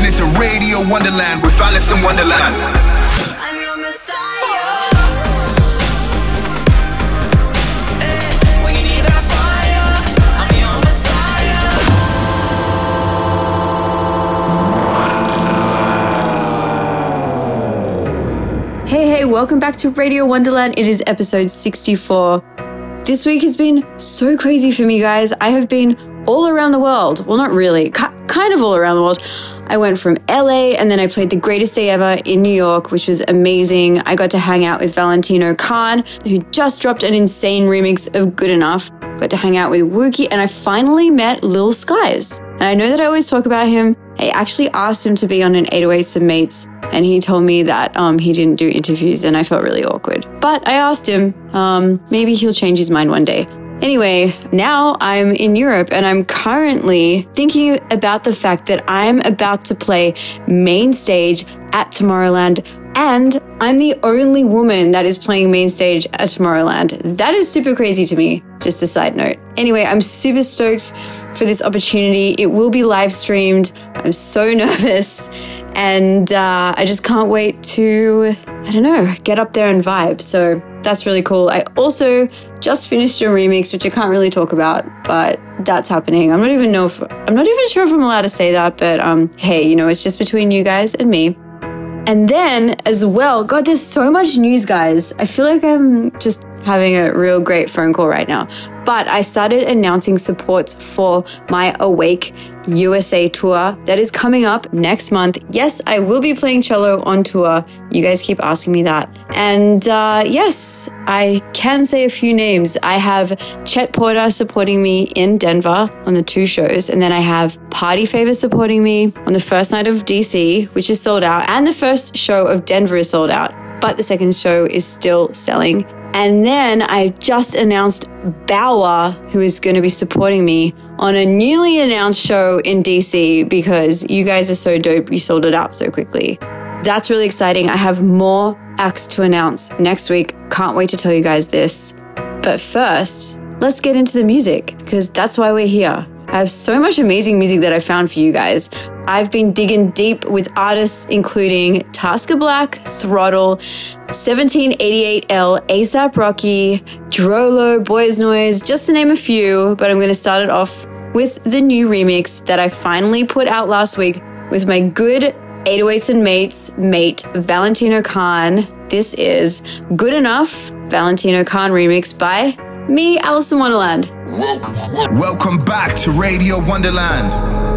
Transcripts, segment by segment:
You're listening to Radio Wonderland with Alison Wonderland. I'm your messiah. Eh, when you need that fire, I'm your messiah. Hey, hey, welcome back to Radio Wonderland. It is episode 64. This week has been so crazy for me, guys. I have been all around the world. Well, not really, ki- kind of all around the world. I went from LA and then I played the greatest day ever in New York, which was amazing. I got to hang out with Valentino Khan, who just dropped an insane remix of Good Enough. Got to hang out with Wookie, and I finally met Lil Skies. And I know that I always talk about him. I actually asked him to be on an 808s and Mates, and he told me that um, he didn't do interviews, and I felt really awkward. But I asked him, um, maybe he'll change his mind one day. Anyway, now I'm in Europe and I'm currently thinking about the fact that I'm about to play main stage at Tomorrowland and I'm the only woman that is playing main stage at Tomorrowland. That is super crazy to me. Just a side note. Anyway, I'm super stoked for this opportunity. It will be live streamed. I'm so nervous and uh, I just can't wait to, I don't know, get up there and vibe. So that's really cool. I also just finished a remix, which I can't really talk about, but that's happening. I'm not even know if I'm not even sure if I'm allowed to say that, but um, hey, you know, it's just between you guys and me. And then as well, God, there's so much news, guys. I feel like I'm just having a real great phone call right now. But I started announcing supports for my Awake USA tour that is coming up next month. Yes, I will be playing cello on tour. You guys keep asking me that. And uh, yes, I can say a few names. I have Chet Porter supporting me in Denver on the two shows. And then I have Party Favor supporting me on the first night of DC, which is sold out. And the first show of Denver is sold out. But the second show is still selling. And then I just announced Baauer, who is going to be supporting me on a newly announced show in DC because you guys are so dope. You sold it out so quickly. That's really exciting. I have more acts to announce next week. Can't wait to tell you guys this. But first, let's get into the music because that's why we're here. I have so much amazing music that I found for you guys. I've been digging deep with artists including Tasker Black, Throttle, 1788L, ASAP Rocky, DROELOE, Boys Noize, just to name a few. But I'm going to start it off with the new remix that I finally put out last week with my good 808s and Mates mate, Valentino Khan. This is Good Enough, Valentino Khan remix by me, in Wonderland. Welcome back to Radio Wonderland.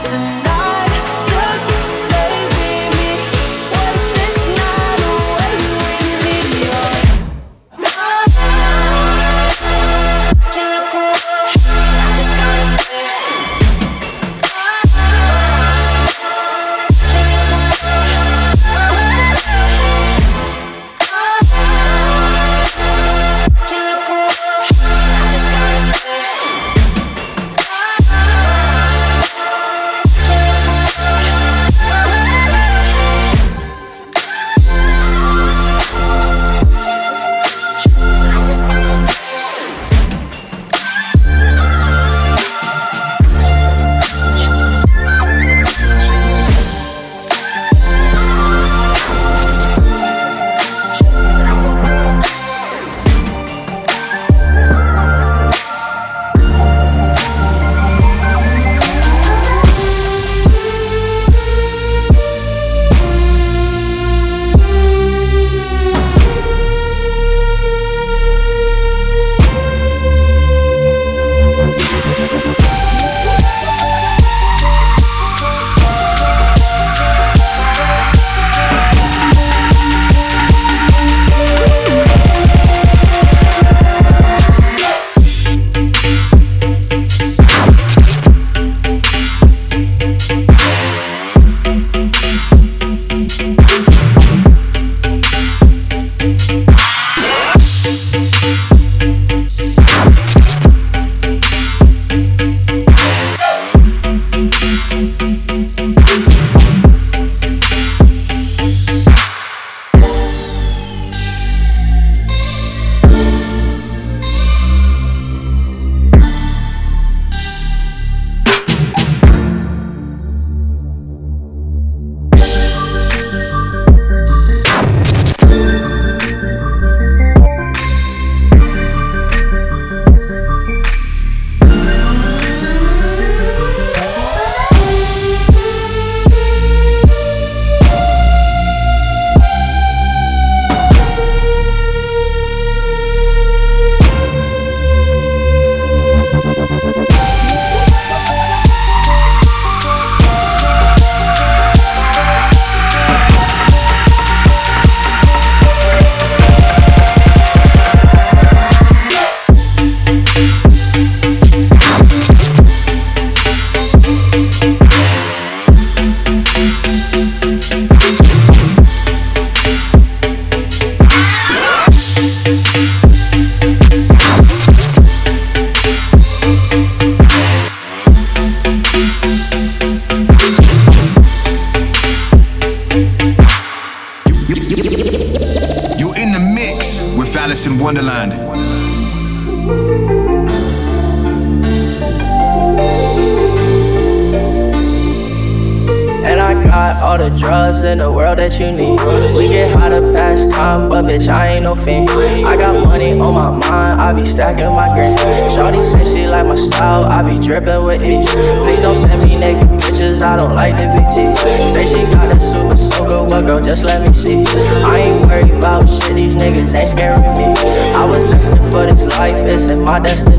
Forever's tonight. My destiny.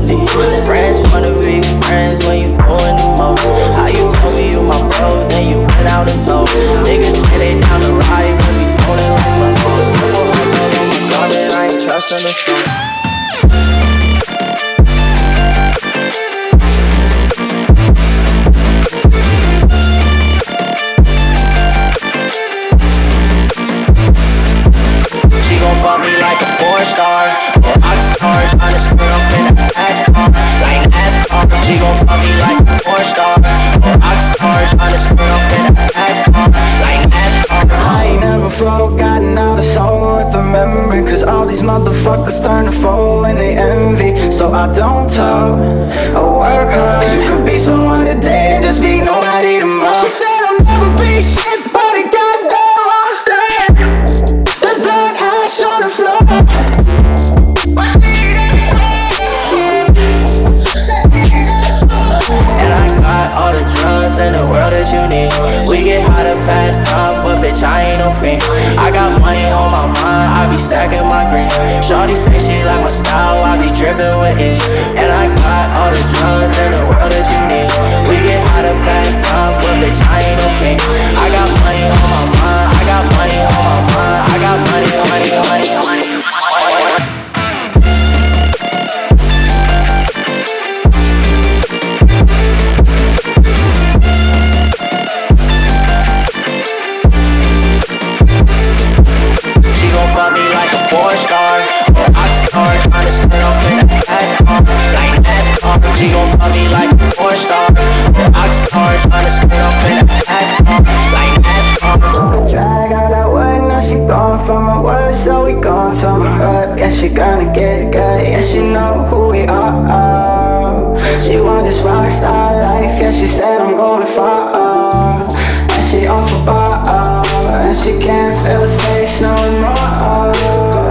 She gon' fuck me like a porn star Or star Tryna skirt off in a fast car Like NASCAR Drag out at work, now she gone from my work So we gon' tell my up Guess she gonna get it good Yeah, she know who we are. She want this rock star life Yeah, she said I'm going far. And she off a bar. And she can't feel the face no more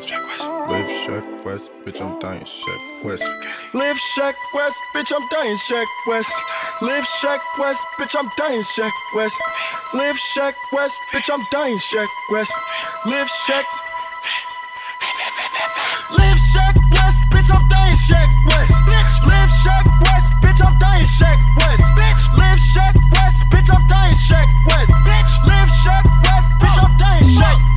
Live Sheck Wes. Bitch, I'm dying Sheck Wes. Live Sheck Wes, bitch, I'm dying Sheck Wes. Live Sheck Wes, bitch, I'm dying Sheck Wes. Live Sheck Wes, bitch, I'm dying Sheck Wes. Live Shack. Live Sheck Wes, bitch, I'm dying Sheck Wes. Bitch, live Sheck Wes, bitch, I'm dying Sheck Wes. Bitch, live Sheck Wes, bitch, I'm dying Sheck Wes. Bitch, live Sheck Wes, bitch, I'm dying Sheck Wes.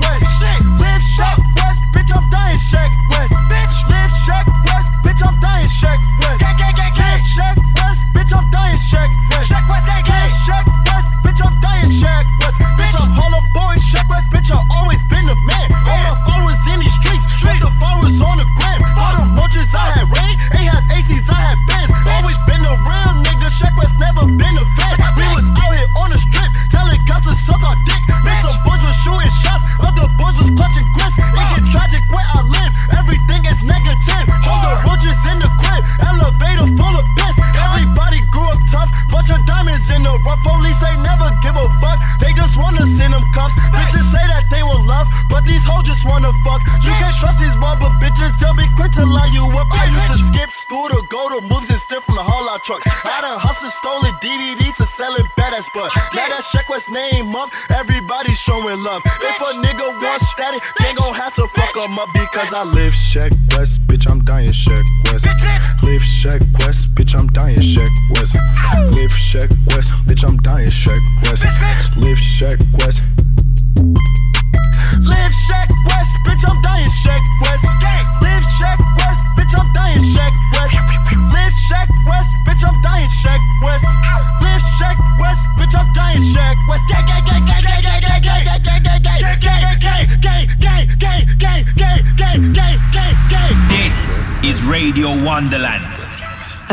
Cause I live Sheck Wes Radio Wonderland.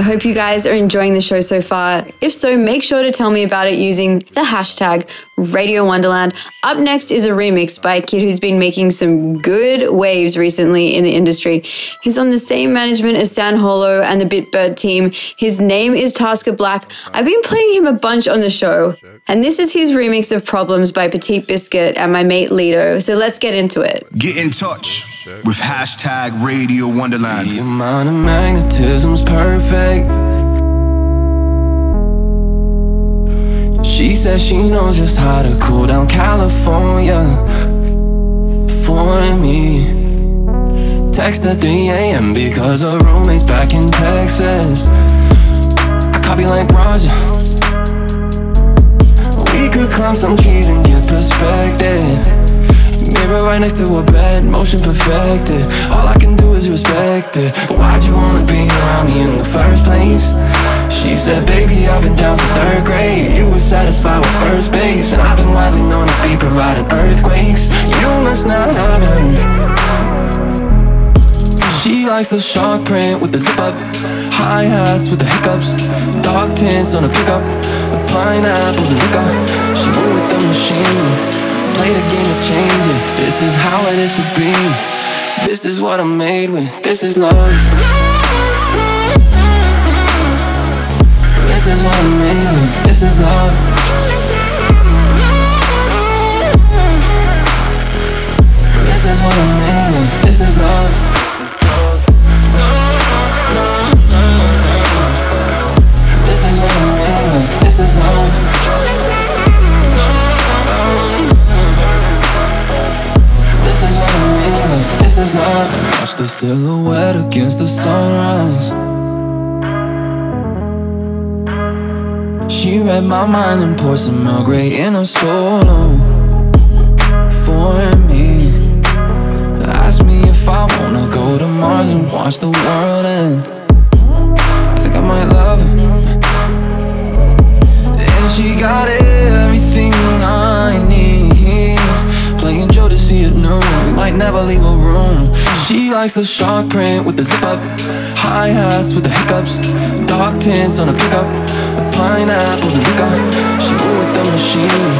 I hope you guys are enjoying the show so far. If so, make sure to tell me about it using the hashtag Radio Wonderland. Up next is a remix by a kid who's been making some good waves recently in the industry. He's on the same management as San Holo and the Bitbird team. His name is Tasker Black. I've been playing him a bunch on the show. And this is his remix of Problems by Petit Biscuit and my mate Lido. So let's get into it. Get in touch with hashtag Radio Wonderland. The amount of magnetism's perfect. She says she knows just how to cool down California for me. Text at 3 a.m. because her roommate's back in Texas. I copy like Roger. We could climb some trees and get perspective. Mirror right next to a bed, motion perfected. All I can do is respect it. But why'd you wanna be around me in the first place? She said, baby, I've been down since third grade. You were satisfied with first base. And I've been widely known to be providing earthquakes. You must not have heard. She likes the shark print with the zip up, hi hats with the hiccups, dog tints on a pickup, pineapples and liquor. She moved with the machine, play the game to change it. This is how it is to be. This is what I'm made with. This is love. This is what I'm made with. This is love. This is what I'm made with. This is love. Watch the silhouette against the sunrise. She read my mind and poured some Earl Grey in a solo for me. Asked me if I wanna go to Mars and watch the world end. I think I might love her. And she got everything I need. Playing Joe to see it noon. We might never leave a room. She likes the shark print with the zip up, high hats with the hiccups, dark tints on a pickup, pineapples and liquor. She with the machine,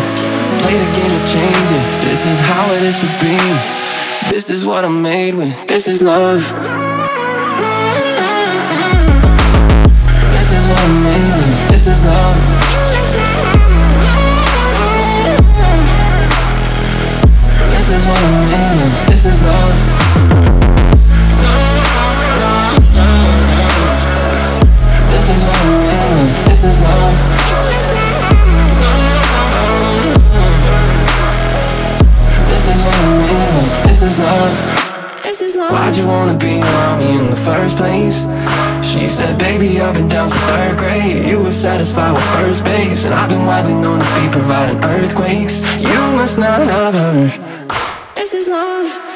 play the game to change it. This is how it is to be. This is what I'm made with. This is love. This is what I'm made with. This is love. This is what I'm made with. This is love. Is what I'm made. This is love. This is what I'm made. This is love. This is love. Why'd you wanna be around me in the first place? She said, baby, I've been down since third grade. You were satisfied with first base. And I've been widely known to be providing earthquakes. You must not have heard. This is love.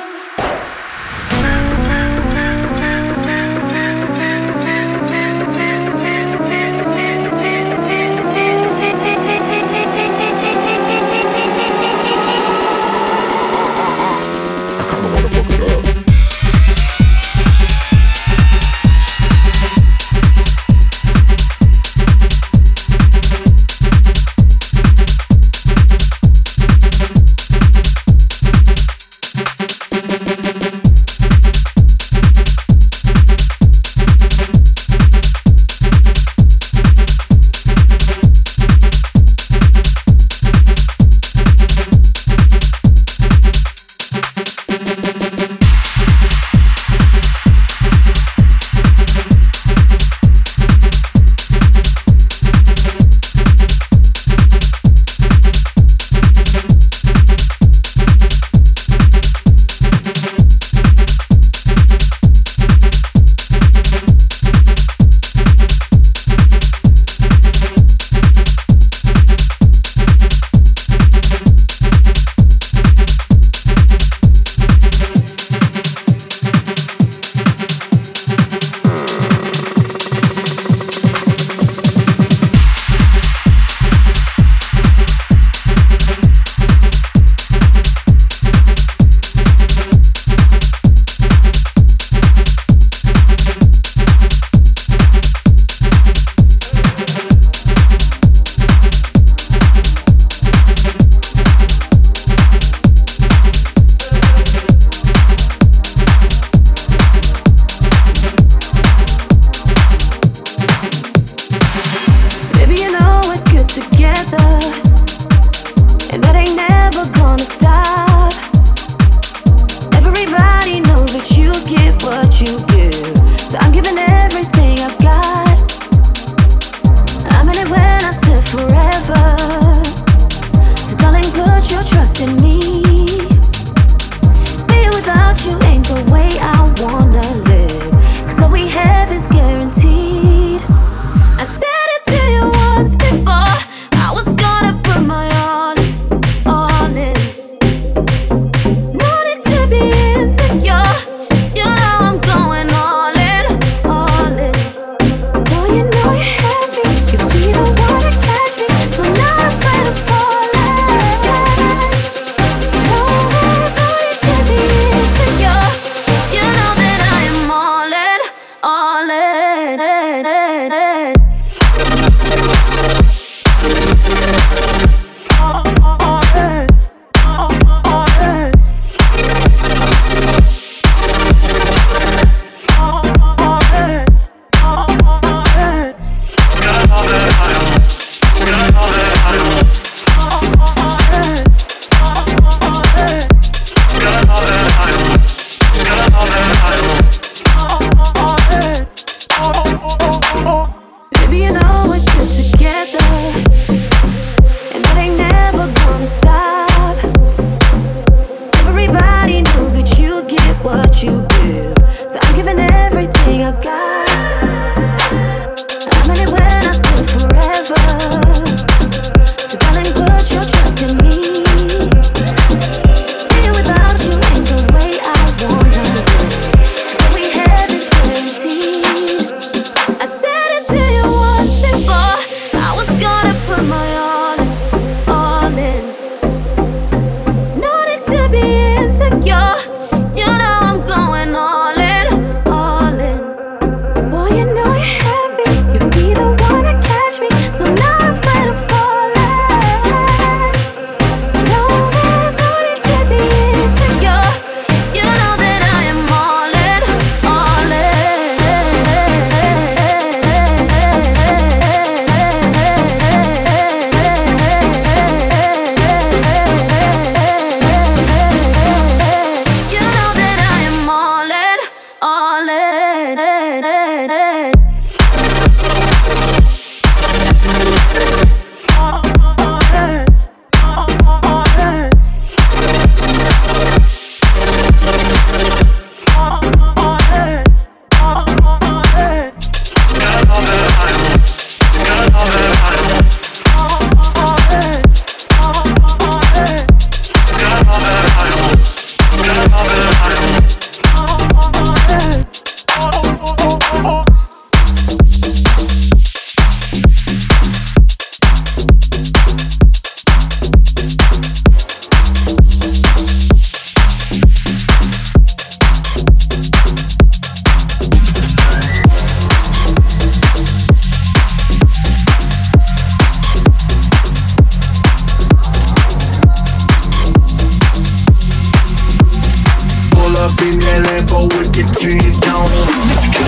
let with the team down. Let's go.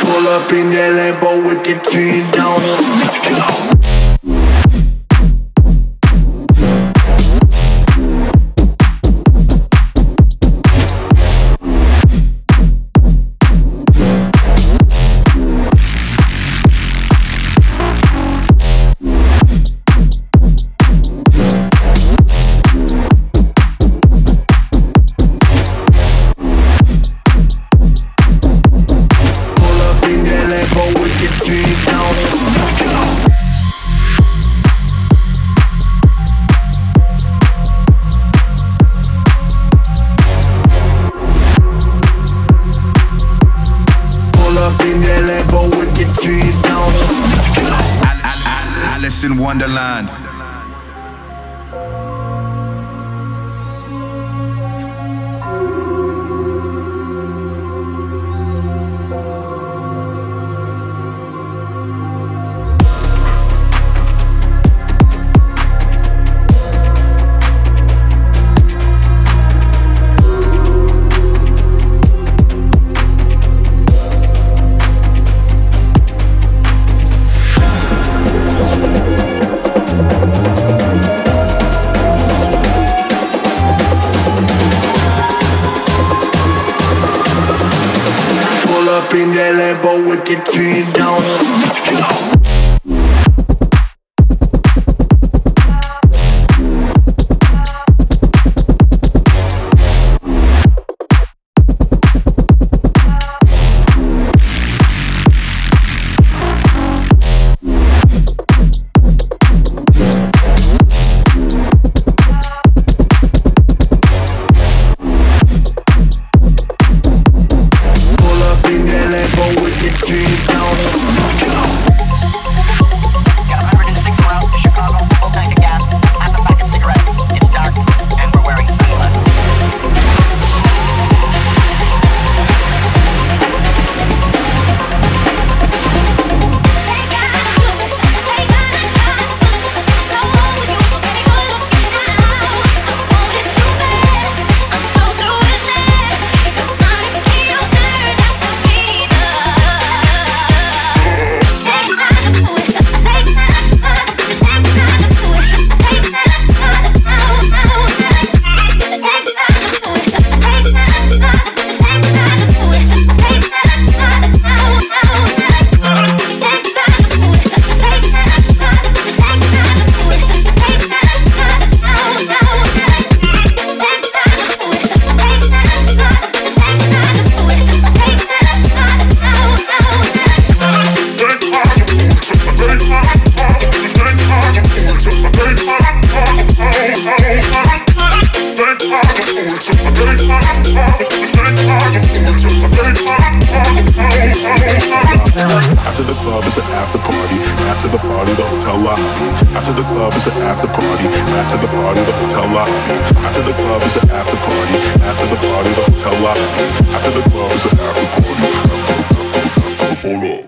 Pull up in that Lambo with the team down. Let's go. is the after party. After the party, the hotel lobby. After the club is the after party. Hold up.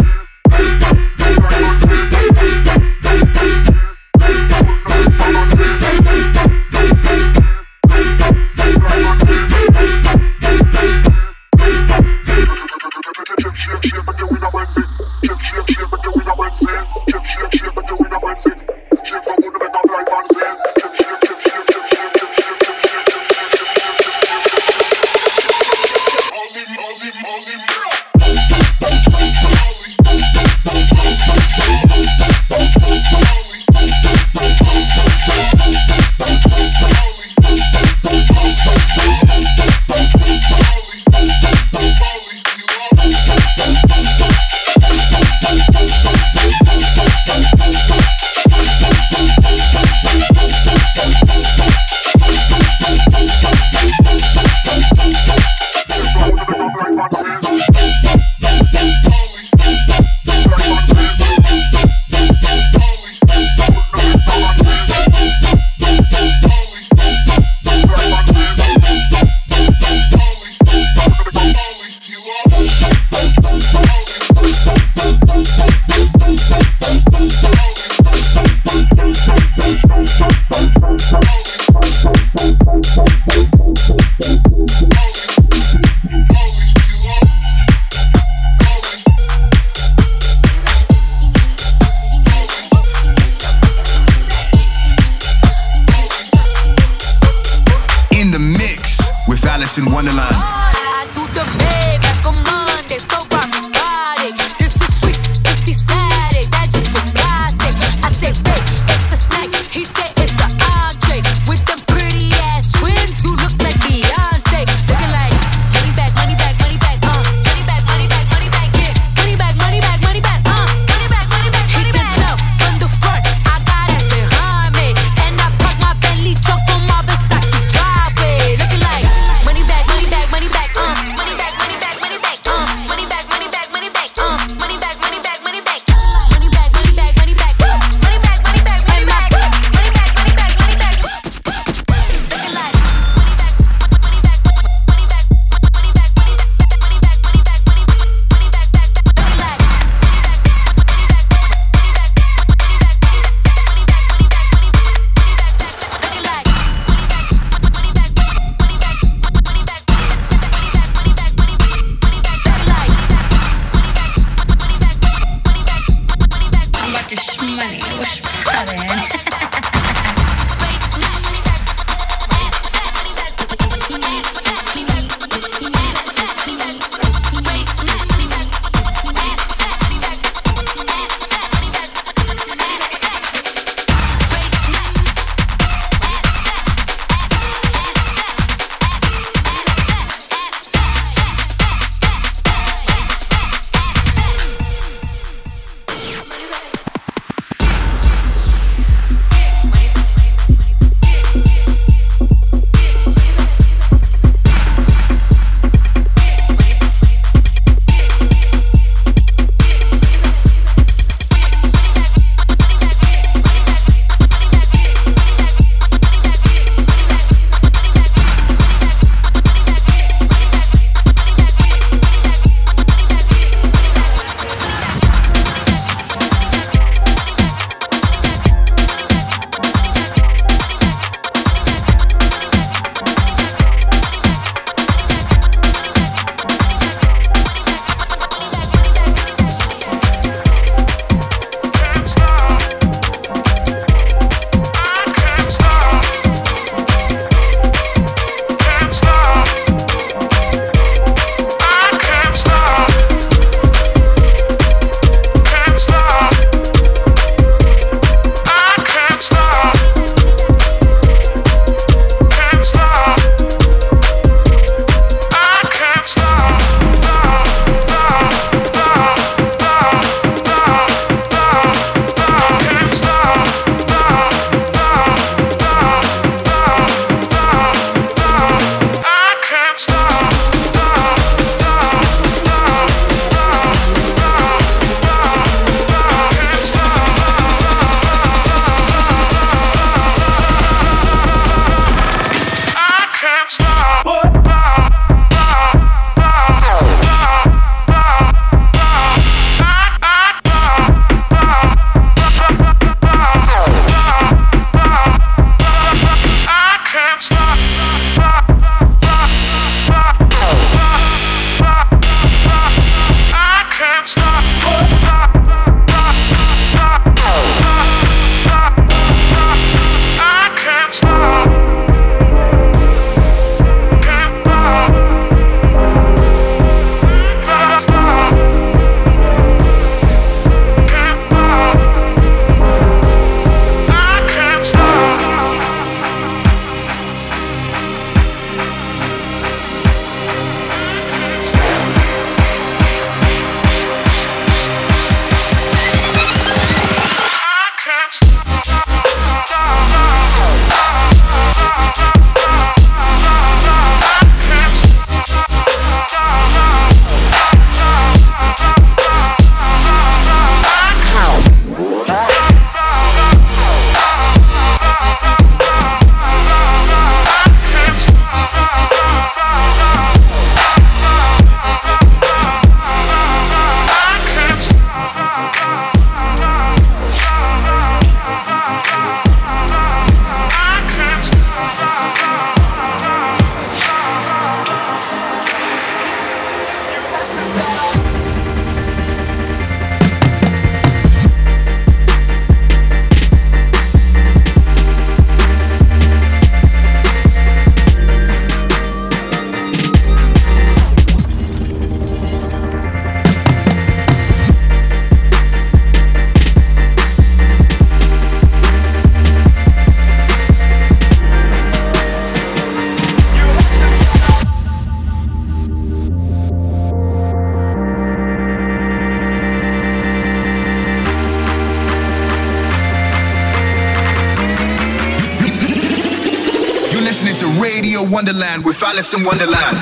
Alison Wonderland.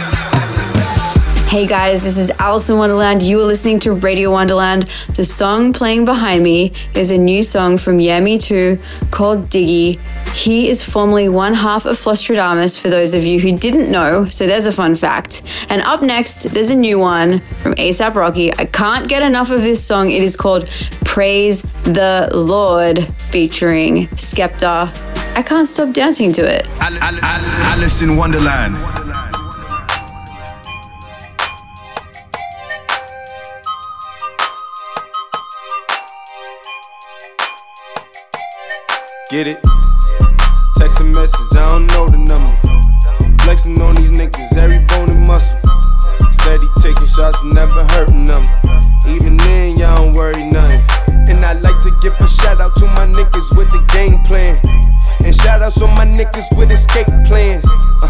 Hey guys, this is Alison Wonderland. You are listening to Radio Wonderland. The song playing behind me is a new song from YehMe2 called Diggy. He is formerly one half of Flosstradamus for those of you who didn't know, so there's a fun fact. And up next, there's a new one from ASAP Rocky. I can't get enough of this song. It is called Praise the Lord featuring Skepta. I can't stop dancing to it. Al- Al- Al- Alison Wonderland. Get it? Text a message, I don't know the number. Flexing on these niggas, every bone and muscle. Steady taking shots, never hurting them. Even then, y'all don't worry nothing. And I like to give a shout out to my niggas with the game plan. And shout outs on my niggas with escape plans. Uh,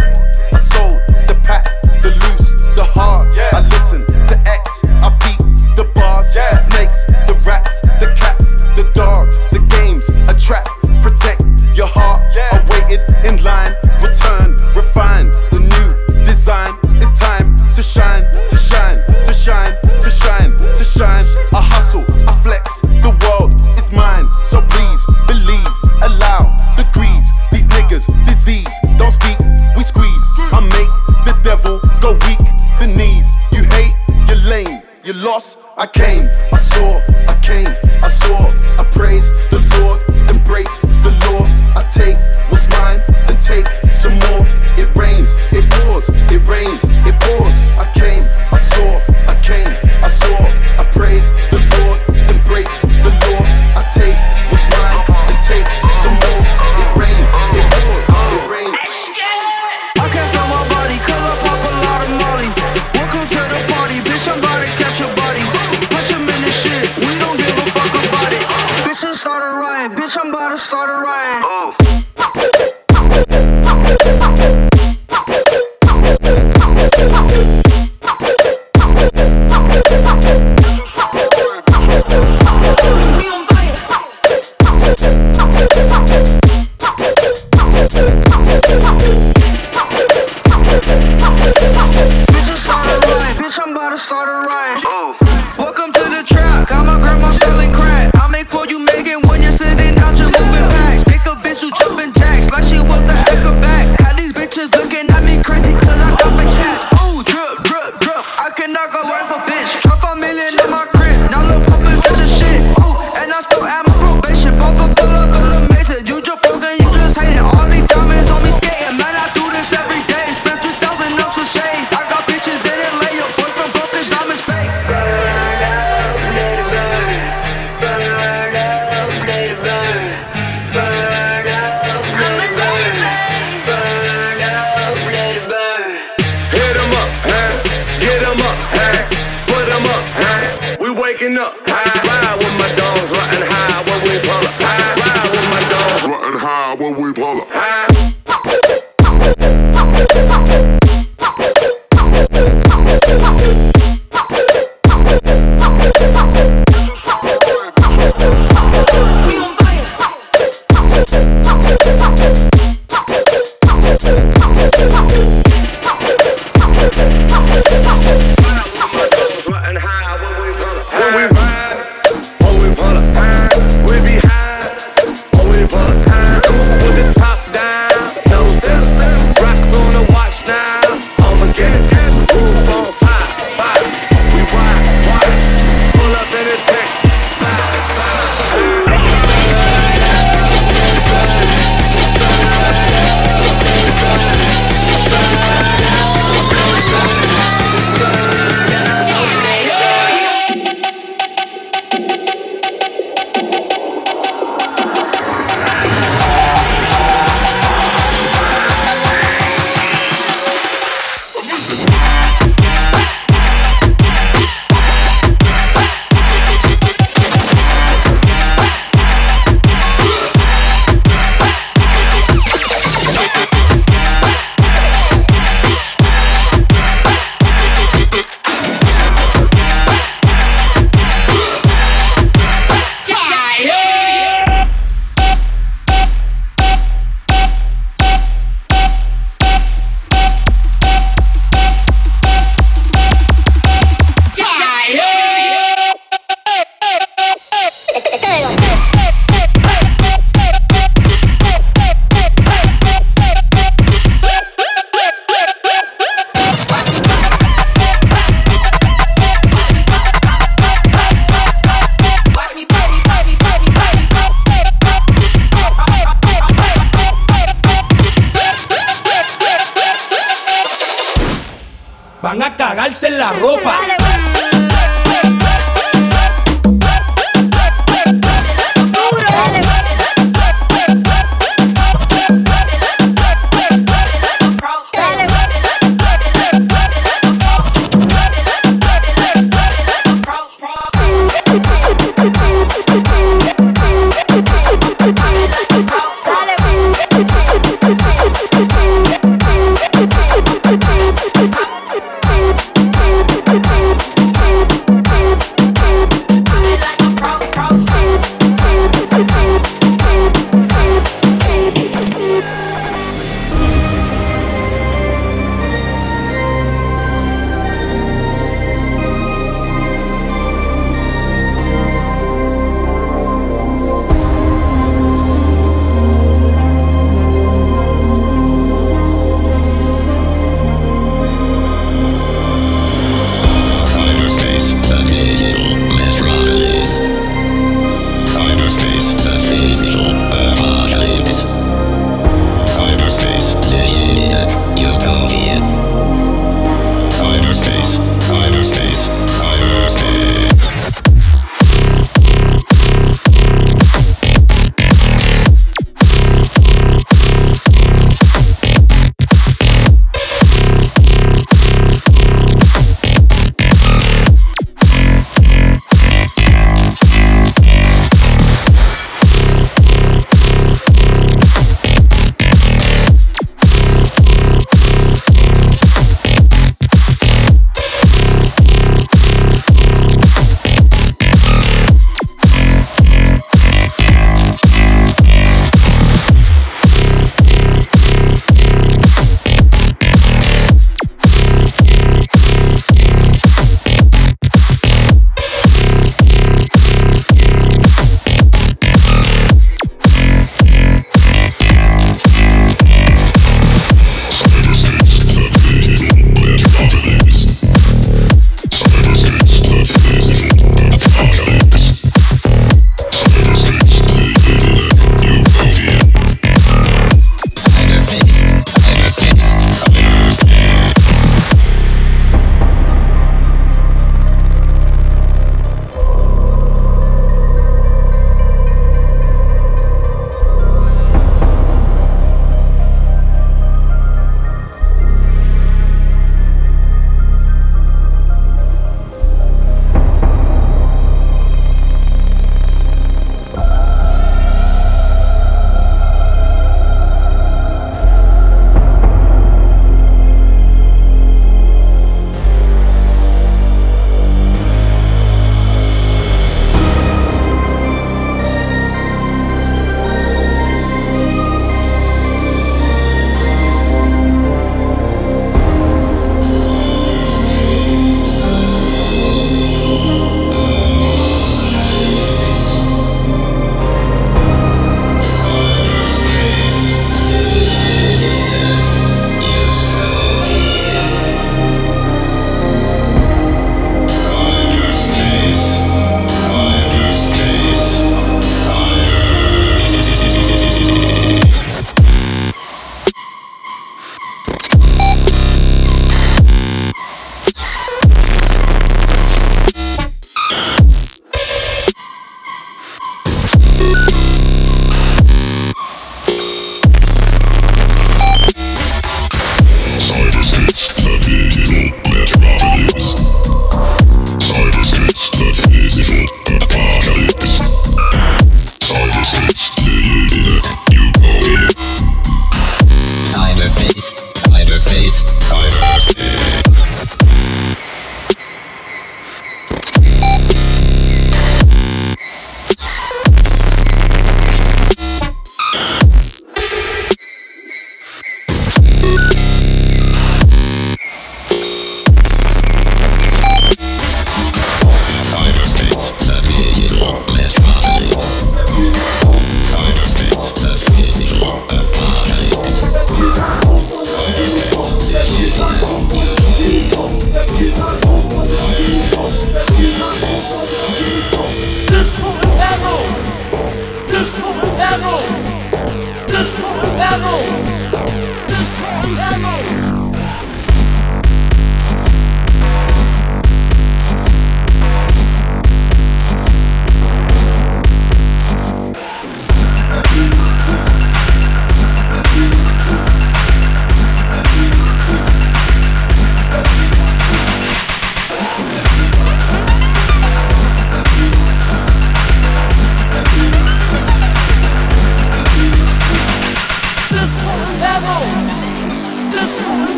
the physical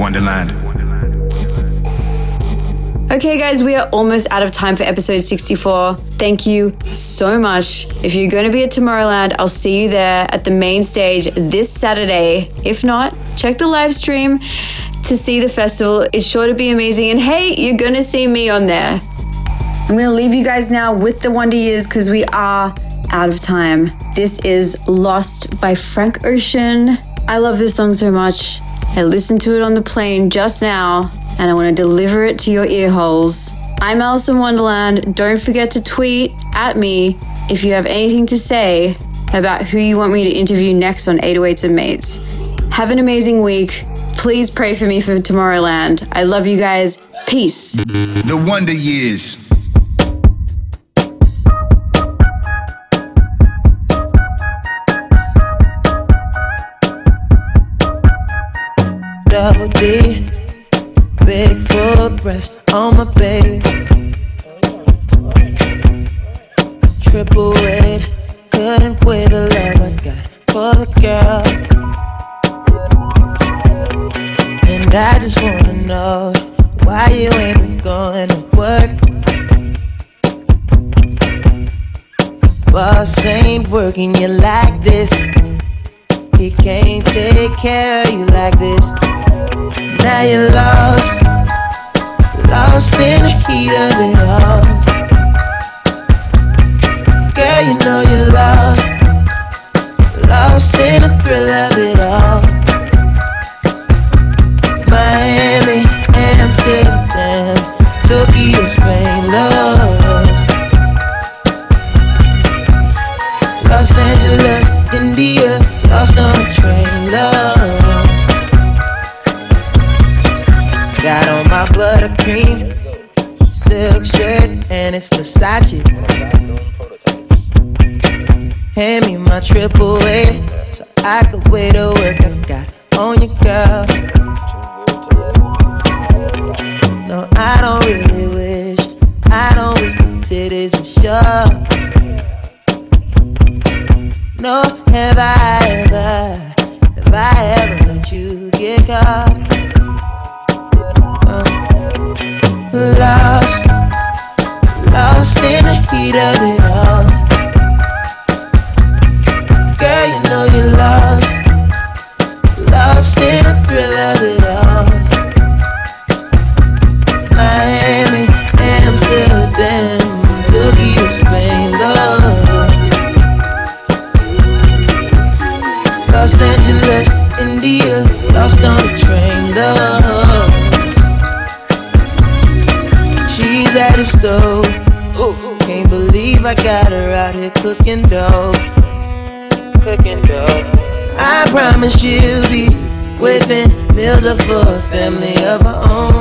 Wonderland. Okay, guys, we are almost out of time for episode 64. Thank you so much. If you're going to be at Tomorrowland, I'll see you there at the main stage this Saturday. If not, check the live stream to see the festival. It's sure to be amazing. And hey, you're going to see me on there. I'm going to leave you guys now with the Wonder Years because we are out of time. This is Lost by Frank Ocean. I love this song so much. I listened to it on the plane just now and I want to deliver it to your ear holes. I'm Alison Wonderland. Don't forget to tweet at me if you have anything to say about who you want me to interview next on 808s and Mates. Have an amazing week. Please pray for me for Tomorrowland. I love you guys. Peace. The Wonder Years. D. Big full breast on my baby. Triple weight, couldn't wait the love I got for the girl. And I just wanna know why you ain't been going to work. Boss ain't working you like this. He can't take care of you like this. Now you're lost, lost in the heat of it all. Girl, you know you're lost, lost in the thrill of it all. Miami, Amsterdam, Tokyo, Spain, lost. Los Angeles, India, lost on and Versace. Hand me my triple A so I could wait to work. I got on your girl. No, I don't really wish. I don't wish the titties were sure. No, have I ever, have I ever let you get caught? Uh, lost, lost in the heat of it all. Girl, you know you're lost, lost in the thrill of it all. Miami, Amsterdam, Tokyo, Spain, lost. Los Angeles, India, lost on the train, here cooking dough. Cooking dough. I promise you'll be whipping meals up for a family of her own.